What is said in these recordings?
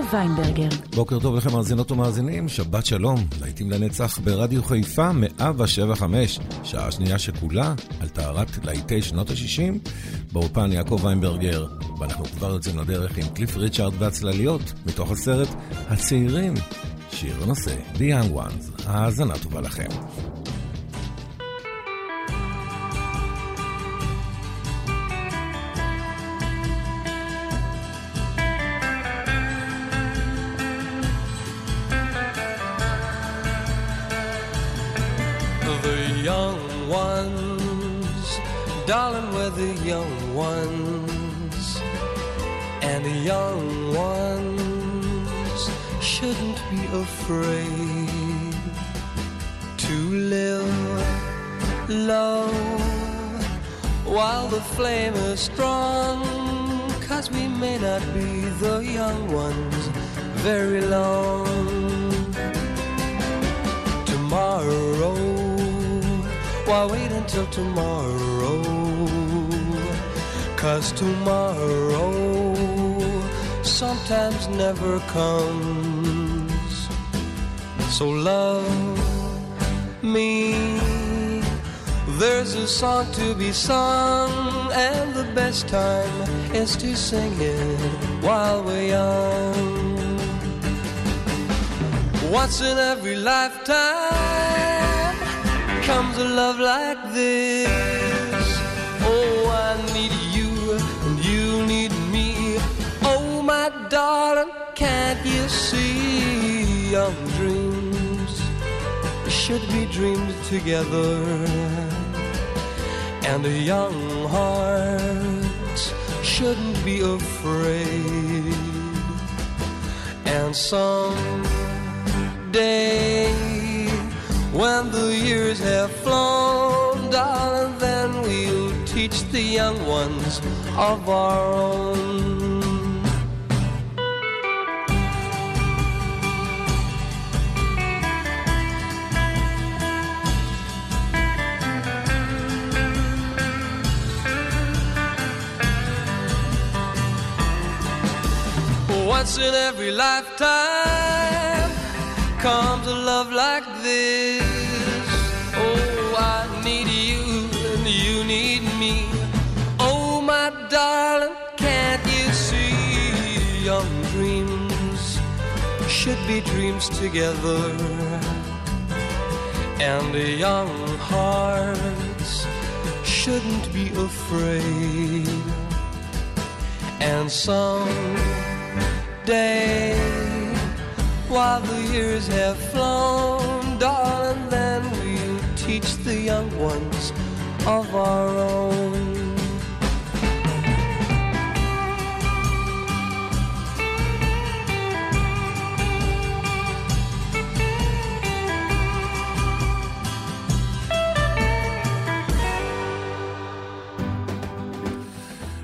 יעקב. בוקר טוב לכם מאזינות ומאזינים, שבת שלום, להיטים לנצח ברדיו חיפה 175, שעה שנייה שכולה על טהרת להיטי שנות ה-60, באולפן יעקב ויינברגר, ואנחנו כבר יוצאים לדרך עם קליף ריצ'ארד והצלליות, מתוך הסרט הצעירים, שיר הנושא, The Young Ones, האזנה טובה לכם. Afraid to live low while the flame is strong. Cause we may not be the young ones very long. Tomorrow, why wait until tomorrow? Cause tomorrow sometimes never comes. So love me. There's a song to be sung, and the best time is to sing it while we're young. Once in every lifetime comes a love like this. Oh, I need you, and you need me. Oh, my darling, can't you see young dreams should be dreamed together. And a young heart shouldn't be afraid. And some day when the years have flown darling then we'll teach the young ones of our own Once in every lifetime comes a love like this. Oh, I need you and you need me. Oh, my darling, can't you see? Young dreams should be dreams together. And young hearts shouldn't be afraid. And some day while the years have flown, darling, then we'll teach the young ones of our own.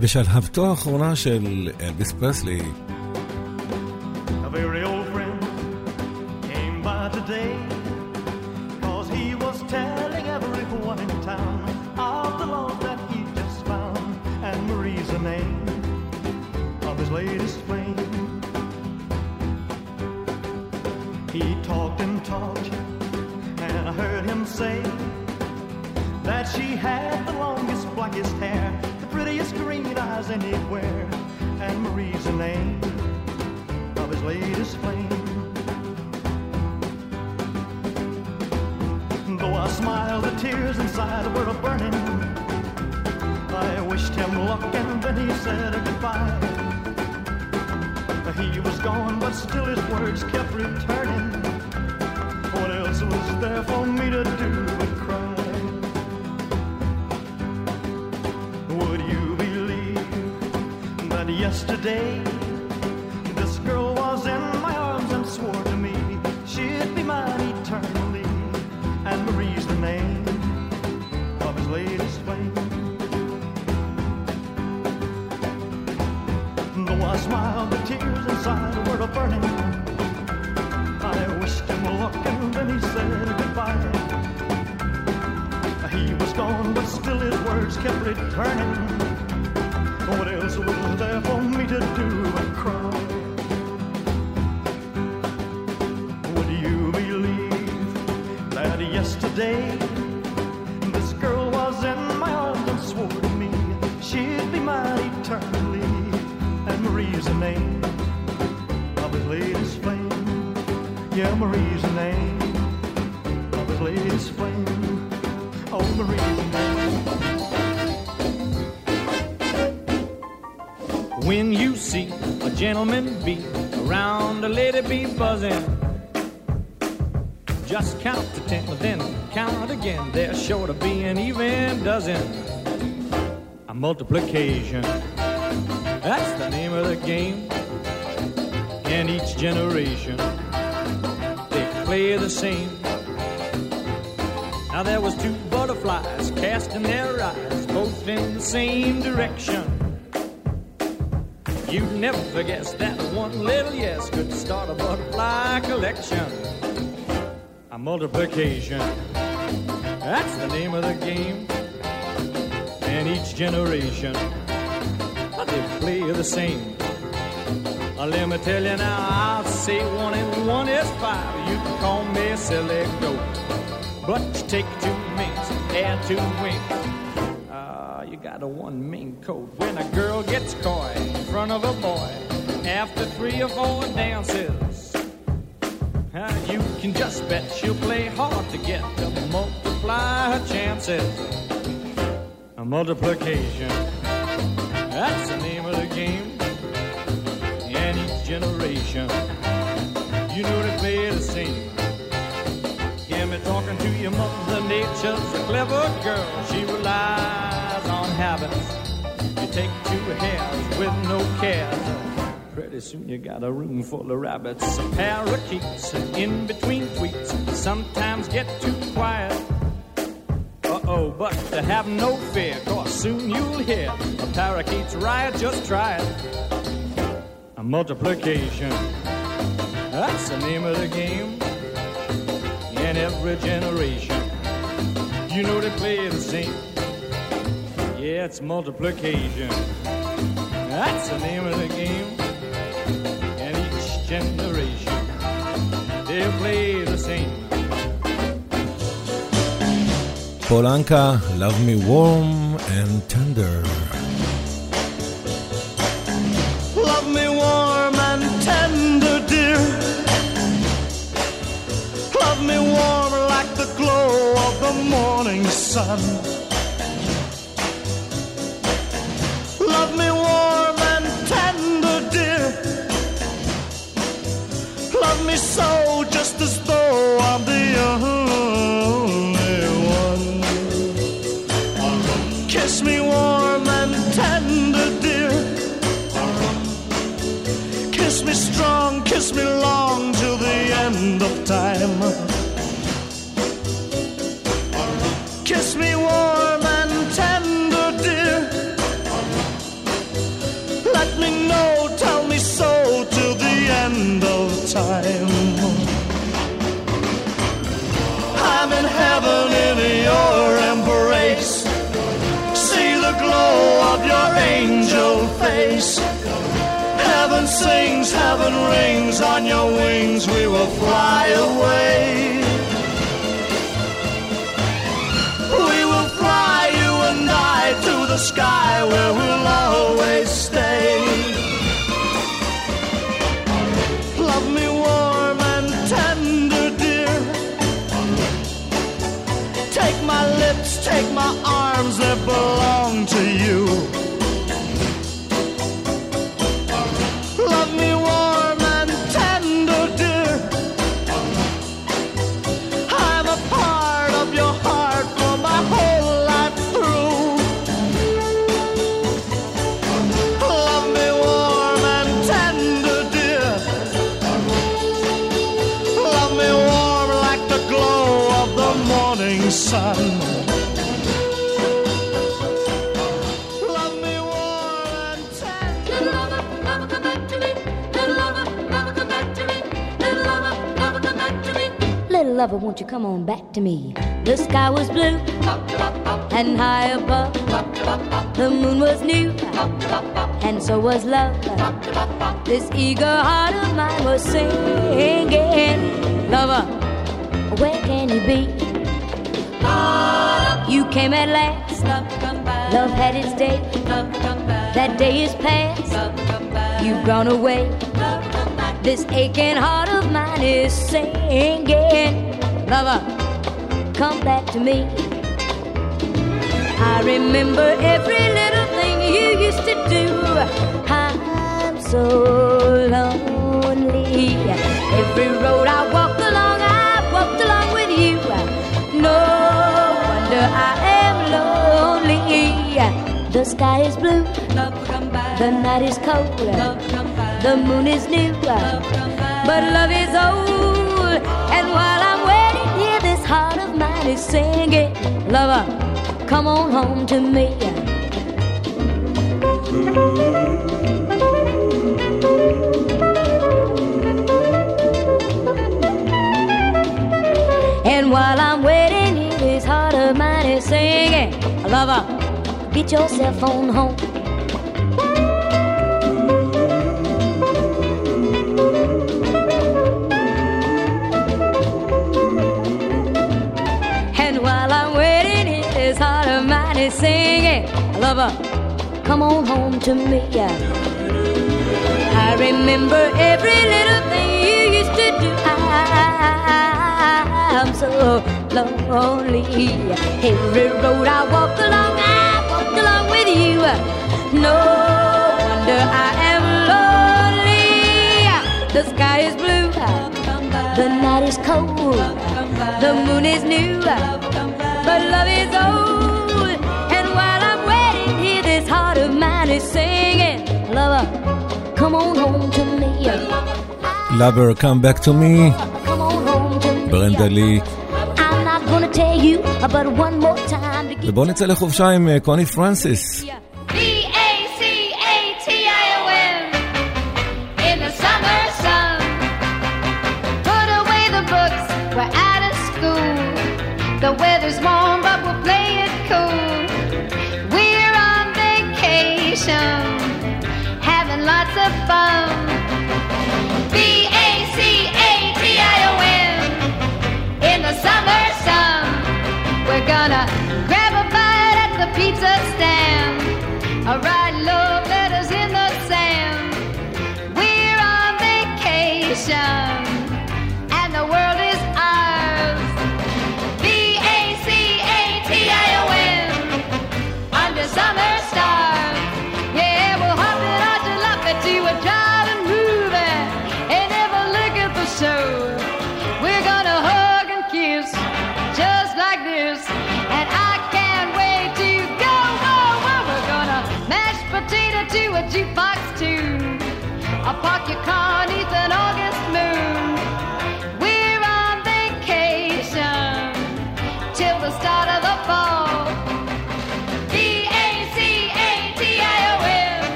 ושלהבתו האחרונה של אלביס פרסלי kept be buzzing, just count to ten, then count again. There's sure to be an even dozen. A multiplication. That's the name of the game. And each generation, they play the same. Now there was two butterflies casting their eyes, both in the same direction. Never guess that one little yes could start a butterfly collection. A multiplication. That's the name of the game. And each generation they play the same. Uh, let me tell you now, I'll say one and one is five. You can call me a silly goat. But you take two minks, and add two winks. Uh, you got a one main coat. When a girl gets coy in front of a boy after three or four dances, uh, you can just bet she'll play hard to get to multiply her chances. A multiplication. That's the name of the game. And each generation, you know they play the same. Talking to your mother nature's a clever girl. She relies on habits. You take two hares with no care. Pretty soon you got a room full of rabbits. Parakeets in between tweets sometimes get too quiet. Uh-oh, but to have no fear, cause soon you'll hear a parakeet's riot, just try it. A multiplication, that's the name of the game every generation. You know they play the same. Yeah, it's multiplication. That's the name of the game. And each generation, they play the same. Paul Anka, Love Me Warm and Tender. Morning sun. Love me warm and tender, dear. Love me so, sings, heaven rings, on your wings we will fly away. We will fly, you and I, to the sky where we'll always lover, won't you come on back to me? The sky was blue and high above. The moon was new and so was love. This eager heart of mine was singing, Lover, where can you be? You came at last. Love had its day. That day is past. You've gone away. This aching heart of mine is singing lover, come back to me. I remember every little thing you used to do. I'm so lonely. Every road I walked along, I walked along with you. No wonder I am lonely. The sky is blue, the night is cold, the moon is new, but love is old. And while I'm somebody's singing, lover, come on home to me. And while I'm waiting, it is heart of mine is singing, lover, get yourself on home. be singing, lover, come on home to me. Yeah. I remember every little thing you used to do. I, am so lonely. Every road I walk along, I walk along with you. No wonder I am lonely. The sky is blue, the night is cold, the moon is new, but love is old. really singing, lover, come on home to me. Lover, come back to me. Brenda Lee. ברנדה לי. ובואו נצא לחופשה עם קוני פרנסיס. Yeah.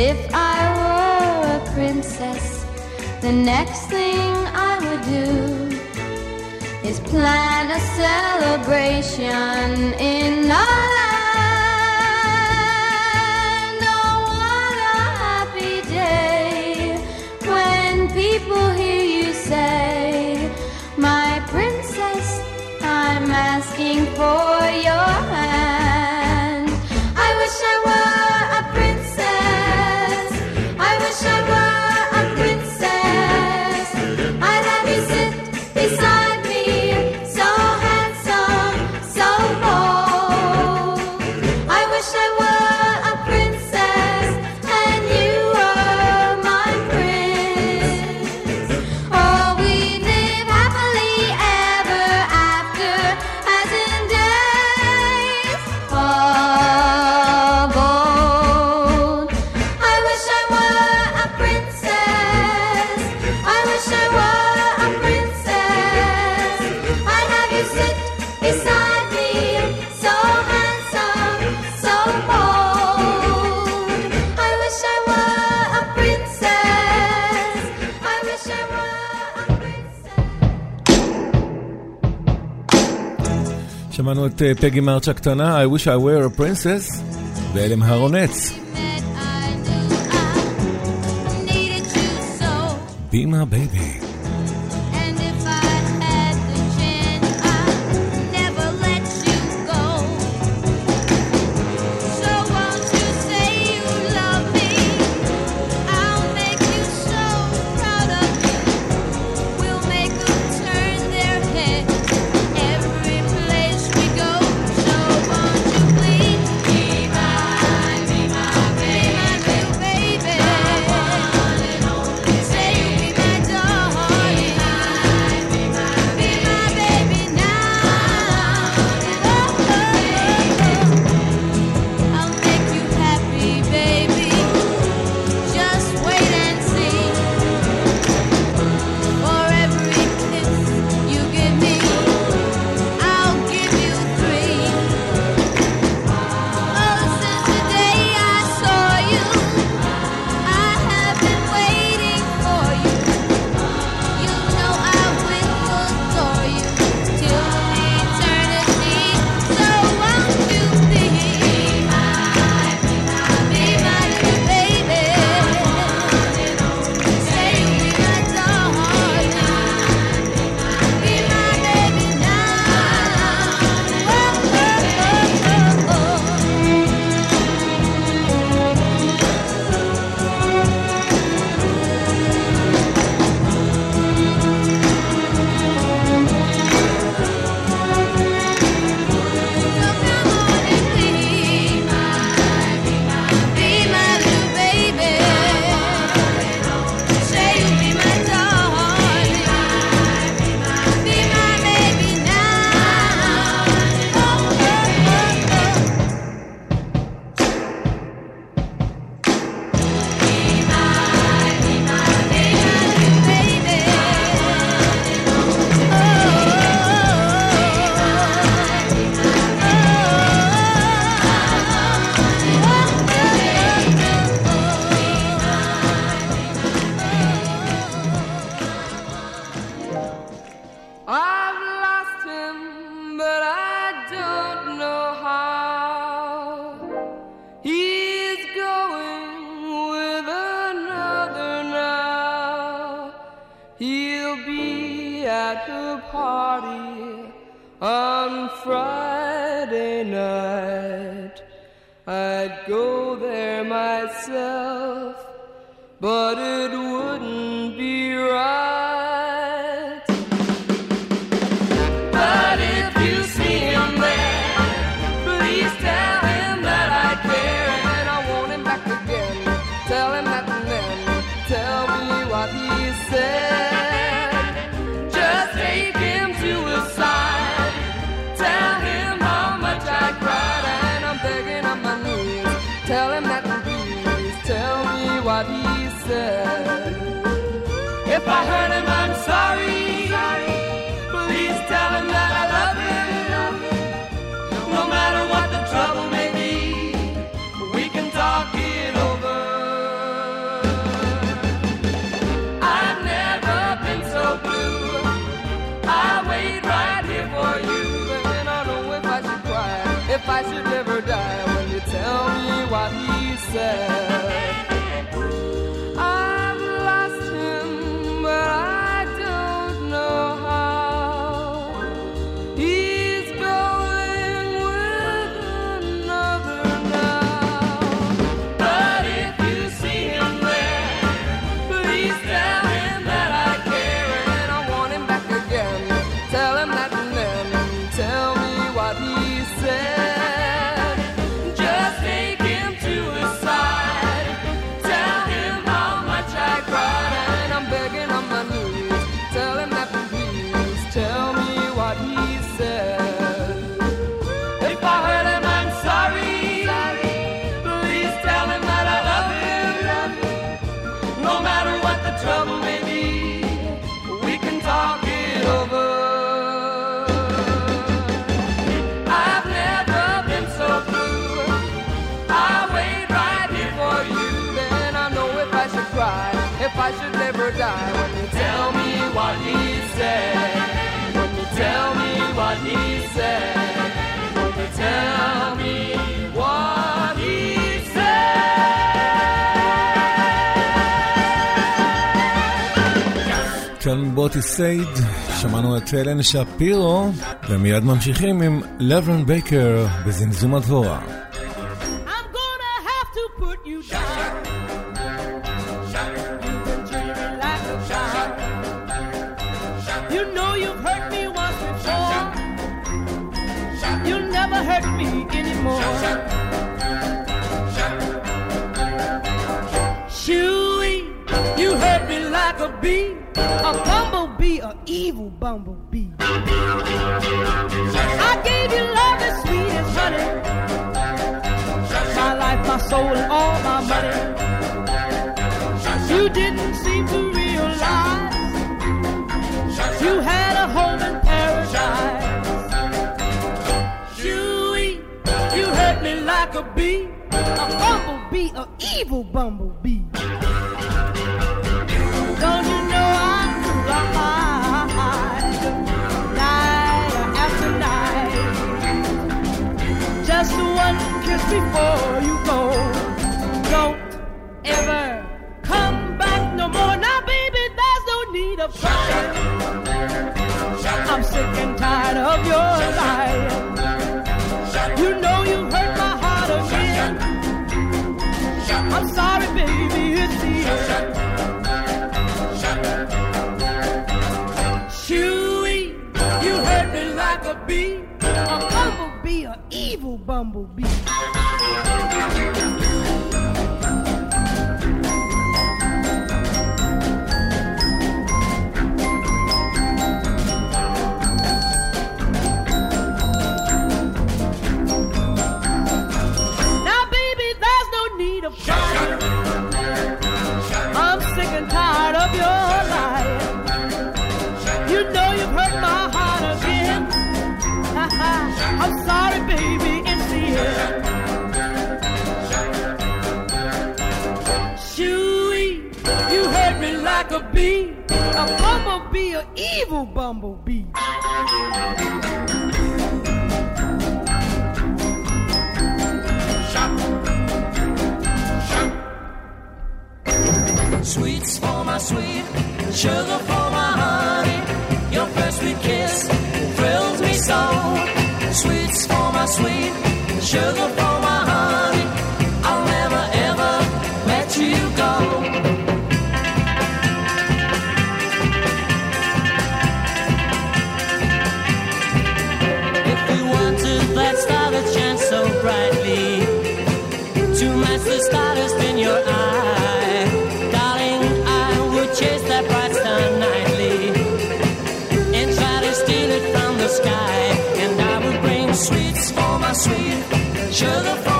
if I were a princess, the next thing I would do is plan a celebration in love. שמענו את אה, פגי מרצ' הקטנה, I wish I were a princess, ואלה הרונץ. בימה בייבי. I should never die when you tell me what he said. כאן בוטי סייד, שמענו את אלן שפירו, ומיד ממשיכים עם לברן בייקר בזמזום הדבורה. a bee, a evil bumblebee. I gave you love as sweet as honey. My life, my soul, and all my money. You didn't seem to realize you had a home in paradise. Chewy, you hurt me like a bee, a bumblebee, an evil bumblebee. before you go. Don't ever come back no more. Now, baby, there's no need of trying. I'm sick and tired of your lies. You know you hurt my heart again. I'm sorry, baby, it's the end. Chewy, you hurt me like a bee evil bumblebee. Now, baby, there's no need of. Shut you evil bumblebee. Sweets for my sweet, sugar for my honey. Your first sweet kiss thrills me so. Sweets for my sweet, sugar for sugar for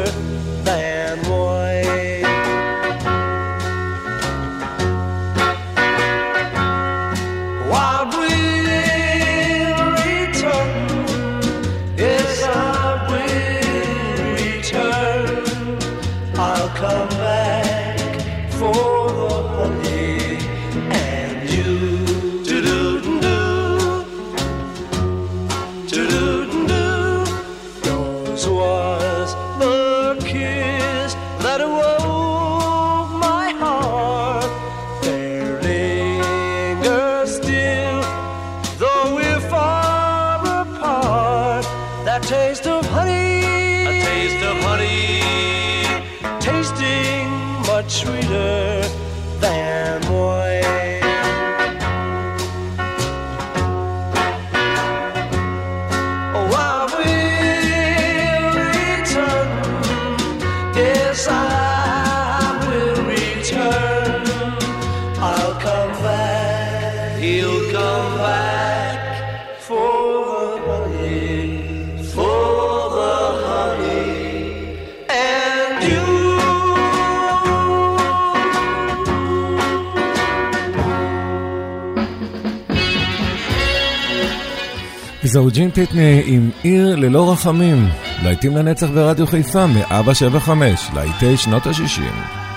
זאוג'ין פיטני עם עיר ללא רחמים, להיטים לנצח ברדיו חיפה מ-475, להיטי שנות ה-60,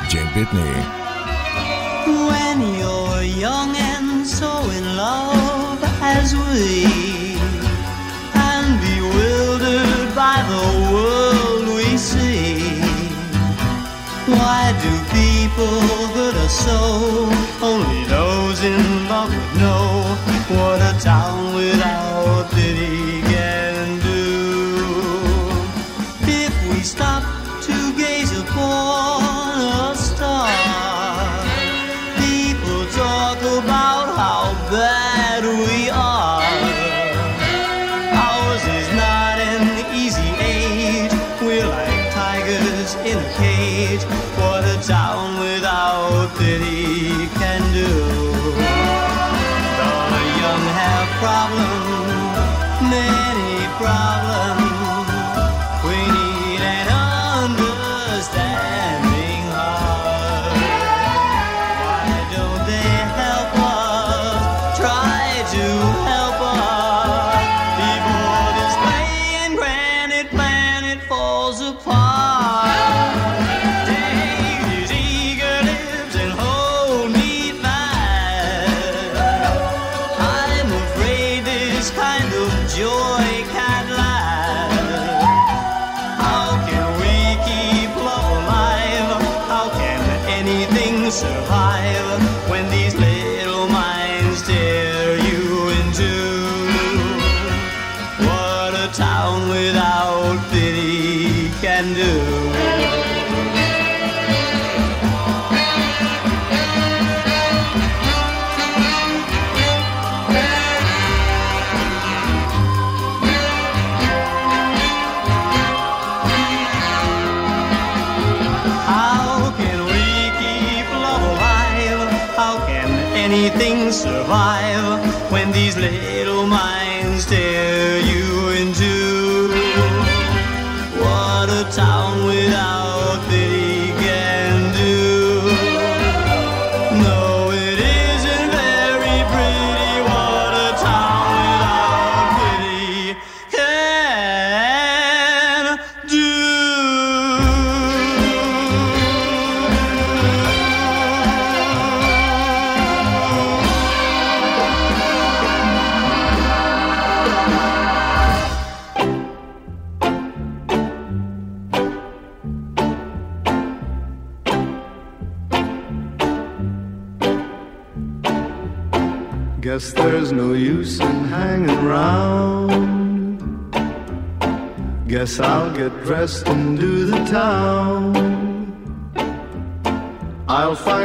ג'ין פיטני. When you're young and so in love as we And bewildered by the world we see Why do people that are so Only those in love would know What a town without city. Anything survive when these little minds tear you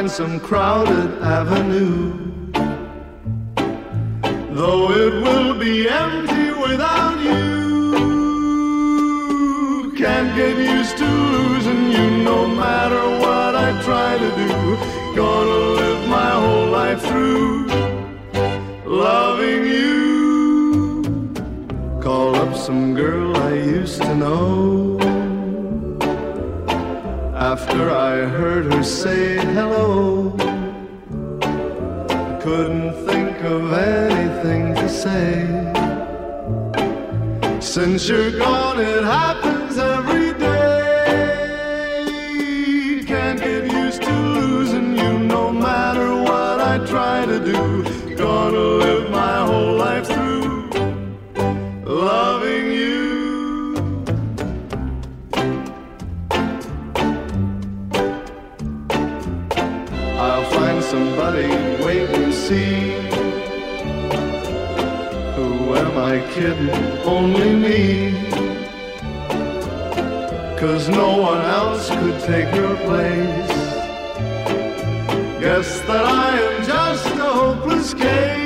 Some crowded avenue. To. Since you're gone, it happens every day. Can't get used to losing you no matter what I try to do. Gonna live my whole Only me. Cause no one else could take your place. Guess that I am just a hopeless case.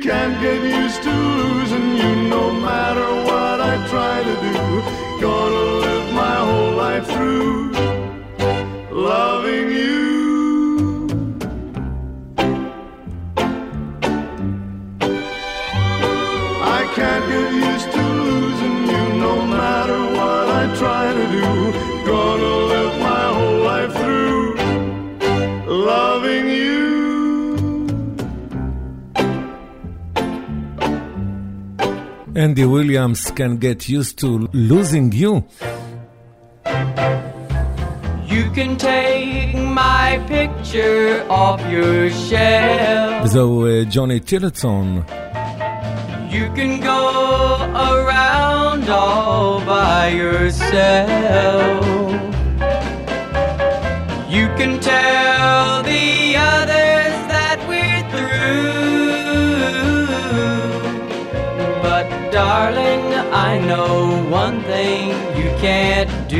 Can't get used to אנדי וויליאמס can get used to losing you. You can take my picture off your shelf. זהו אה, ג'וני טילטסון. You can go around all by yourself. You can tell darling, I know one thing you can't do.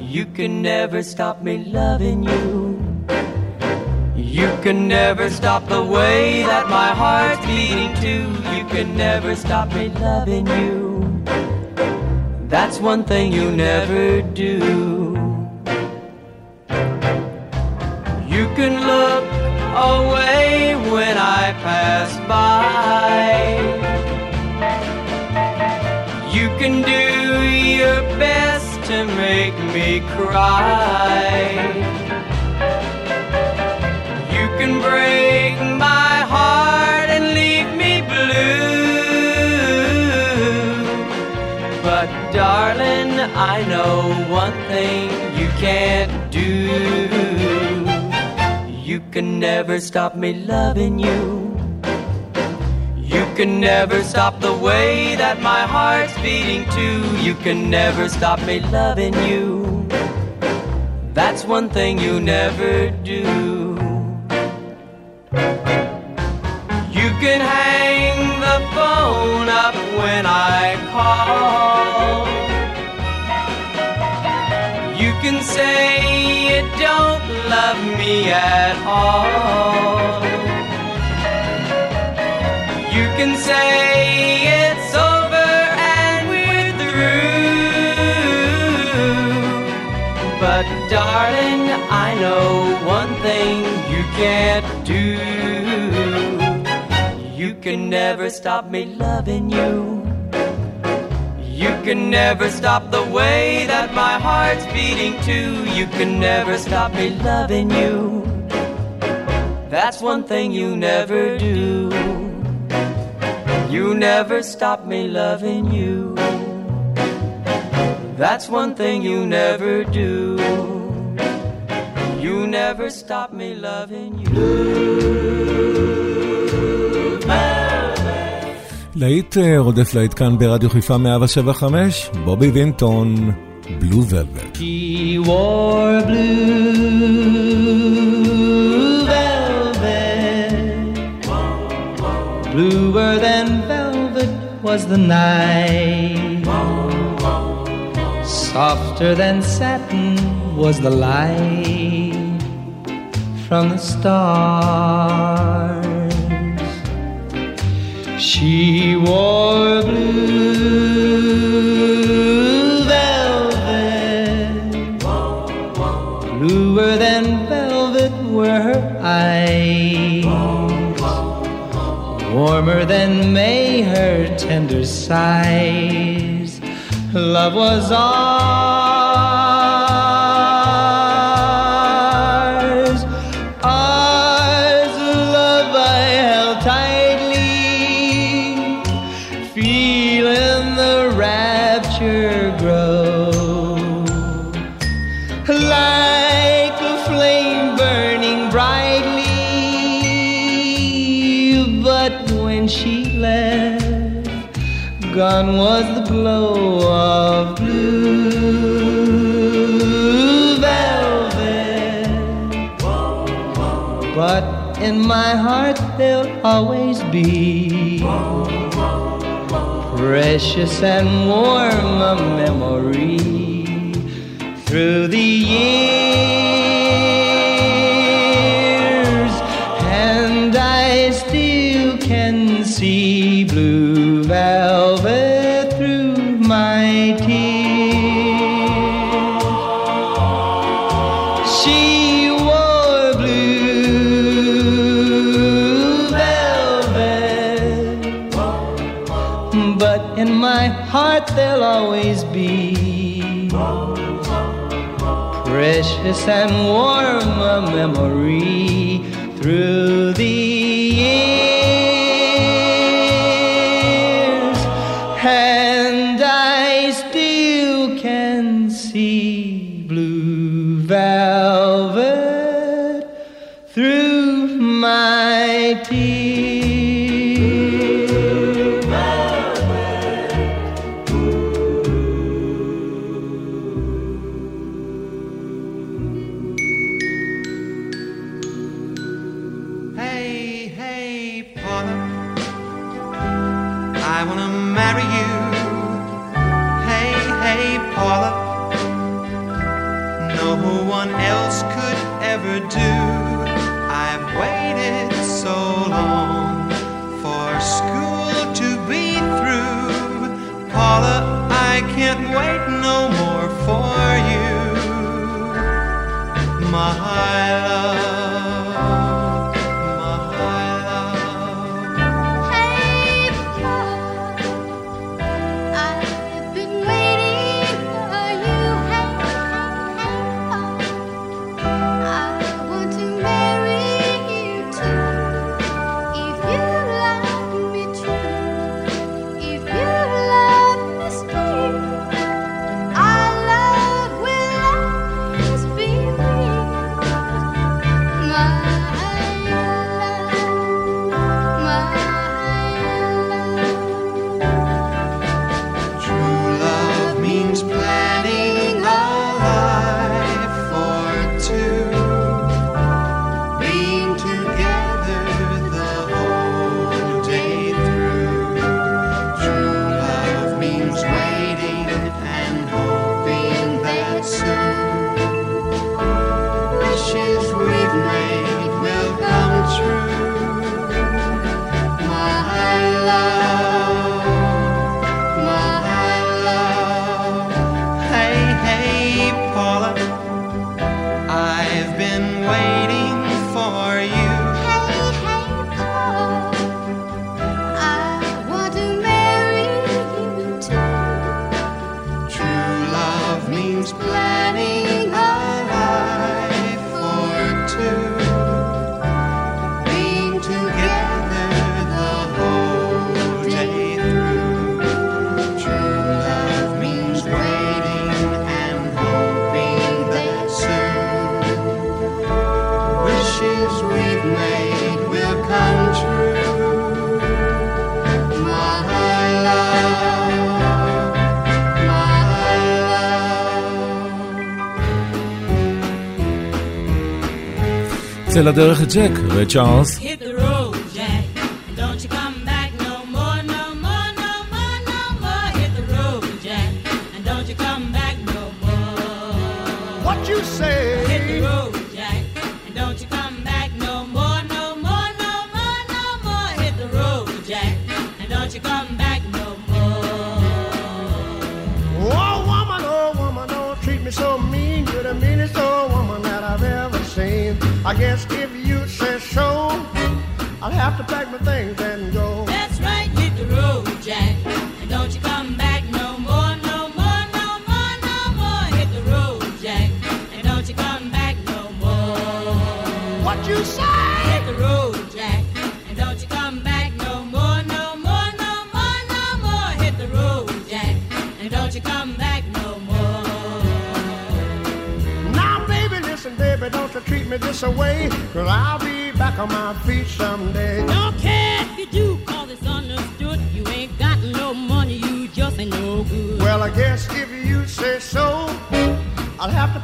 You can never stop me loving you. You can never stop the way that my heart's beating too. You can never stop me loving you. That's one thing you never do. Cry. You can break my heart and leave me blue. But darling, I know one thing you can't do. You can never stop me loving you. You can never stop the way that my heart's beating too. You can never stop me loving you. That's one thing you never do. You can hang the phone up when I call. You can say you don't love me at all. You can say darling, I know one thing you can't do. You can never stop me loving you. You can never stop the way that my heart's beating too. You can never stop me loving you. That's one thing you never do. You never stop me loving you. That's one thing you never do. You never stop me loving you. להיט אה, רודף להיט כאן ברדיו חיפה 175, בובי וינטון, בלו ולווט. She wore blue velvet. Bluer than velvet was the night. Softer than satin was the light From the stars. She wore blue velvet. Bluer than velvet were her eyes. Warmer than May her tender sighs. Love was ours. Brightly. But when she left, gone was the glow of blue velvet. But in my heart, there'll always be precious and warm a memory through the years, there'll always be. Precious and warm a memory through the do. נצא לדרך את ג'ק, רד צ'ארלס.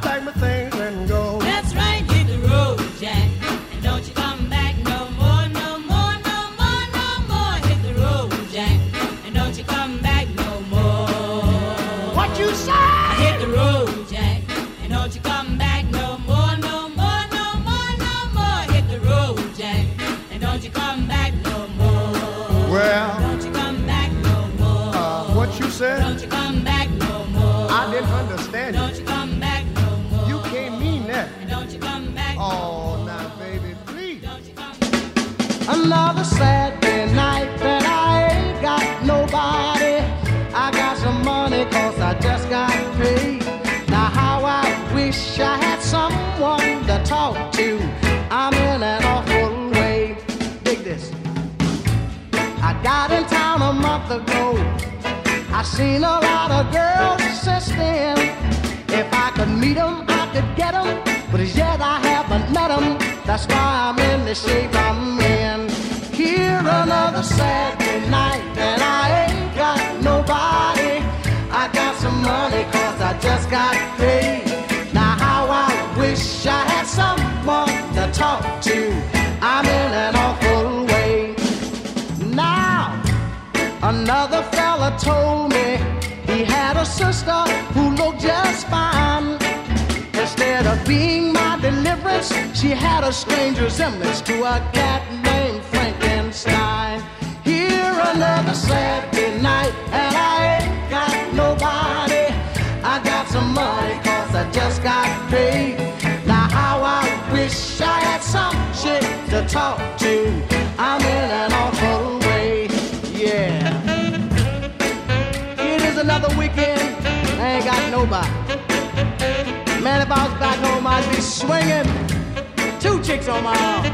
like my thing. Seen a lot of girls since then. If I could meet them, I could get them. But as yet I haven't met them. That's why I'm in the shape I'm in. Here another Saturday night, and I ain't got nobody. I got some money, cause I just got paid. Now, how I wish I had someone to talk to. I'm in an awful way. Now, another fella told sister who looked just fine. Instead of being my deliverance, she had a strange resemblance to a cat named Frankenstein. Here another Saturday night. swinging. Two chicks on my arm.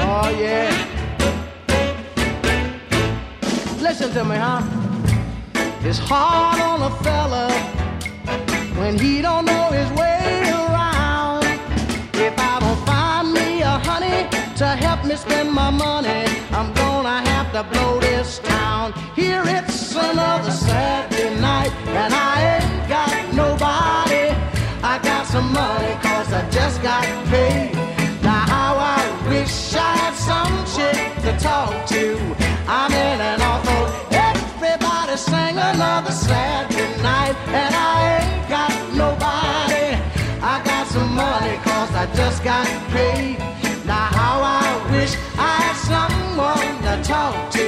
Oh, yeah. Listen to me, huh? It's hard on a fella when he don't know his way around. If I don't find me a honey to help me spend my money, I'm gonna have to blow this town. Here it's another Saturday night, and I ain't got nobody. I got some money cause I just got paid. Now how I wish I had some chick to talk to. I'm in an awful everybody sang another sad night and I ain't got nobody. I got some money cause I just got paid. Now how I wish I had someone to talk to.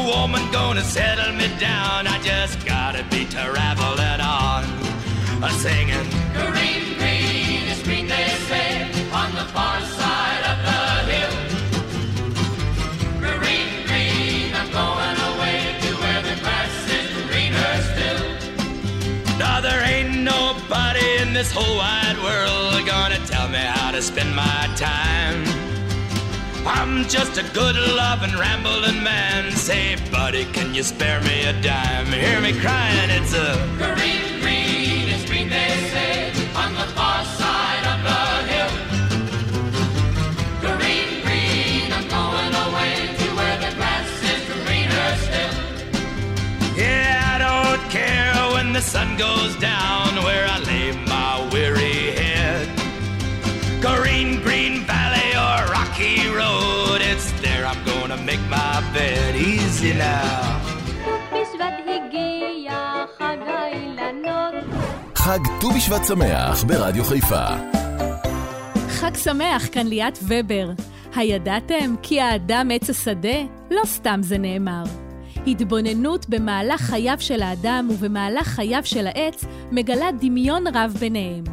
gonna settle me down. I just gotta be traveling on, a singing. Green, green is green, they say, on the far side of the hill. Green, green, I'm going away to where the grass is greener still. Now there ain't nobody in this whole wide world gonna tell me how to spend my time. I'm just a good loving rambling man. Say, buddy, can you spare me a dime? Hear me crying, it's a Green, green is green, they say, on the far side of the hill. Green, green, I'm going away to where the grass is greener still. Yeah, I don't care when the sun goes down where I lay make my bed. Easy now. בשבט הגיע חג האילנות חג ט"ו בשבט שמח ברדיו חיפה. חג שמח, כאן ליאת ובר. הידעתם כי האדם עץ השדה? לא סתם זה נאמר. התבוננות במהלך חייו של האדם ובמהלך חייו של העץ מגלה דמיון רב ביניהם.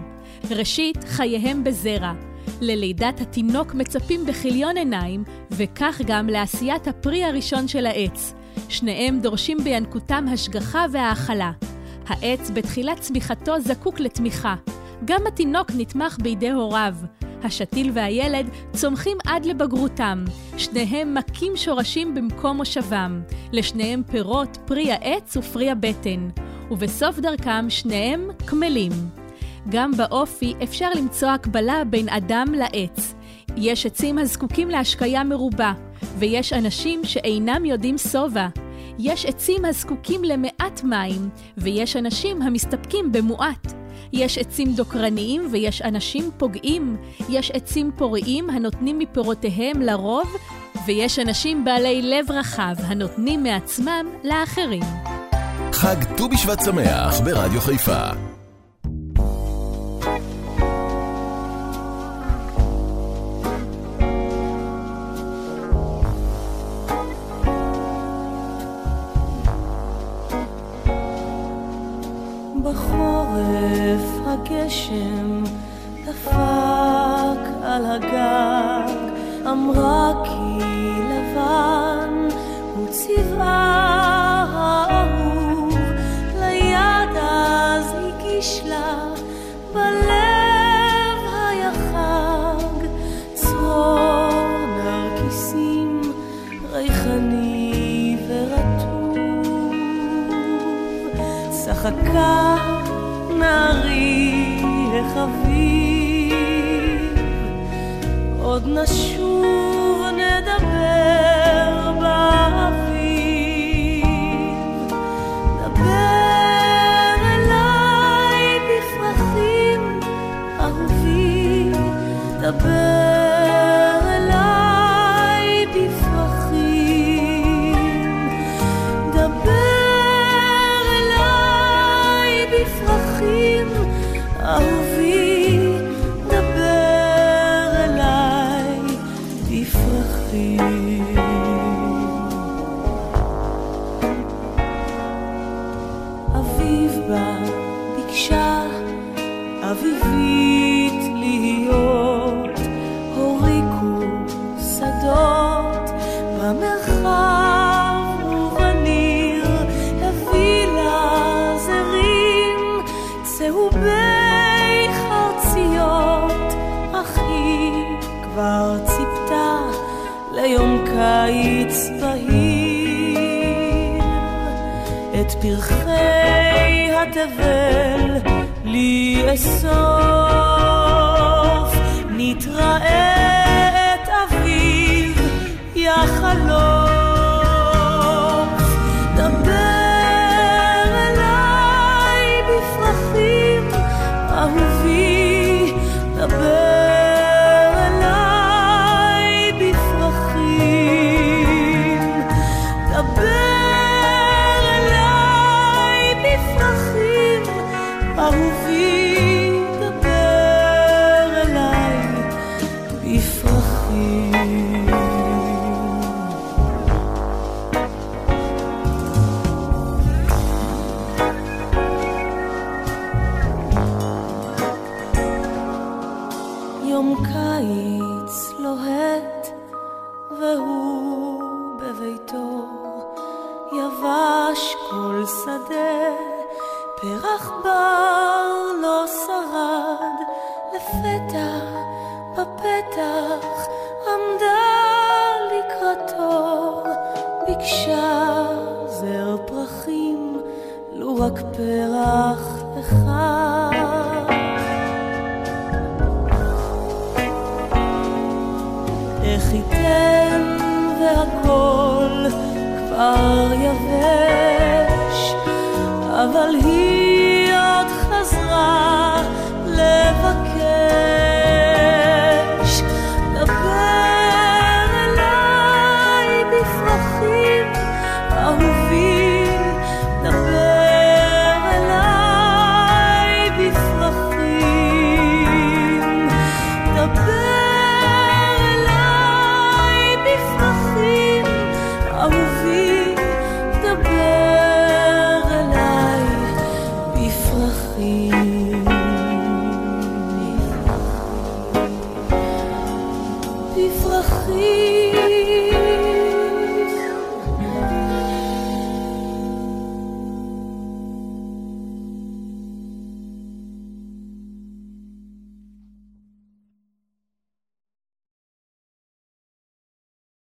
ראשית, חייהם בזרע. ללידת התינוק מצפים בכיליון עיניים, וכך גם לעשיית הפרי הראשון של העץ. שניהם דורשים בינקותם השגחה והאכלה. העץ בתחילת צמיחתו זקוק לתמיכה. גם התינוק נתמך בידי הוריו. השתיל והילד צומחים עד לבגרותם. שניהם מכים שורשים במקום מושבם. לשניהם פירות, פרי העץ ופרי הבטן. ובסוף דרכם שניהם קמלים. גם באופי אפשר למצוא הקבלה בין אדם לעץ. יש עצים הזקוקים להשקיה מרובה, ויש אנשים שאינם יודעים שובע. יש עצים הזקוקים למעט מים, ויש אנשים המסתפקים במועט. יש עצים דוקרניים ויש אנשים פוגעים. יש עצים פוריים הנותנים מפירותיהם לרוב, ויש אנשים בעלי לב רחב הנותנים מעצמם לאחרים. חג ט"ו בשבט שמח ברדיו חיפה. הגשם דפק על הגג, אמרה כי לבן הוא צבעה האהוב, ליד אז הגיש לה בלב היה חג, צרור נרקיסים ריחני ורטוב. צחקה נערי od nas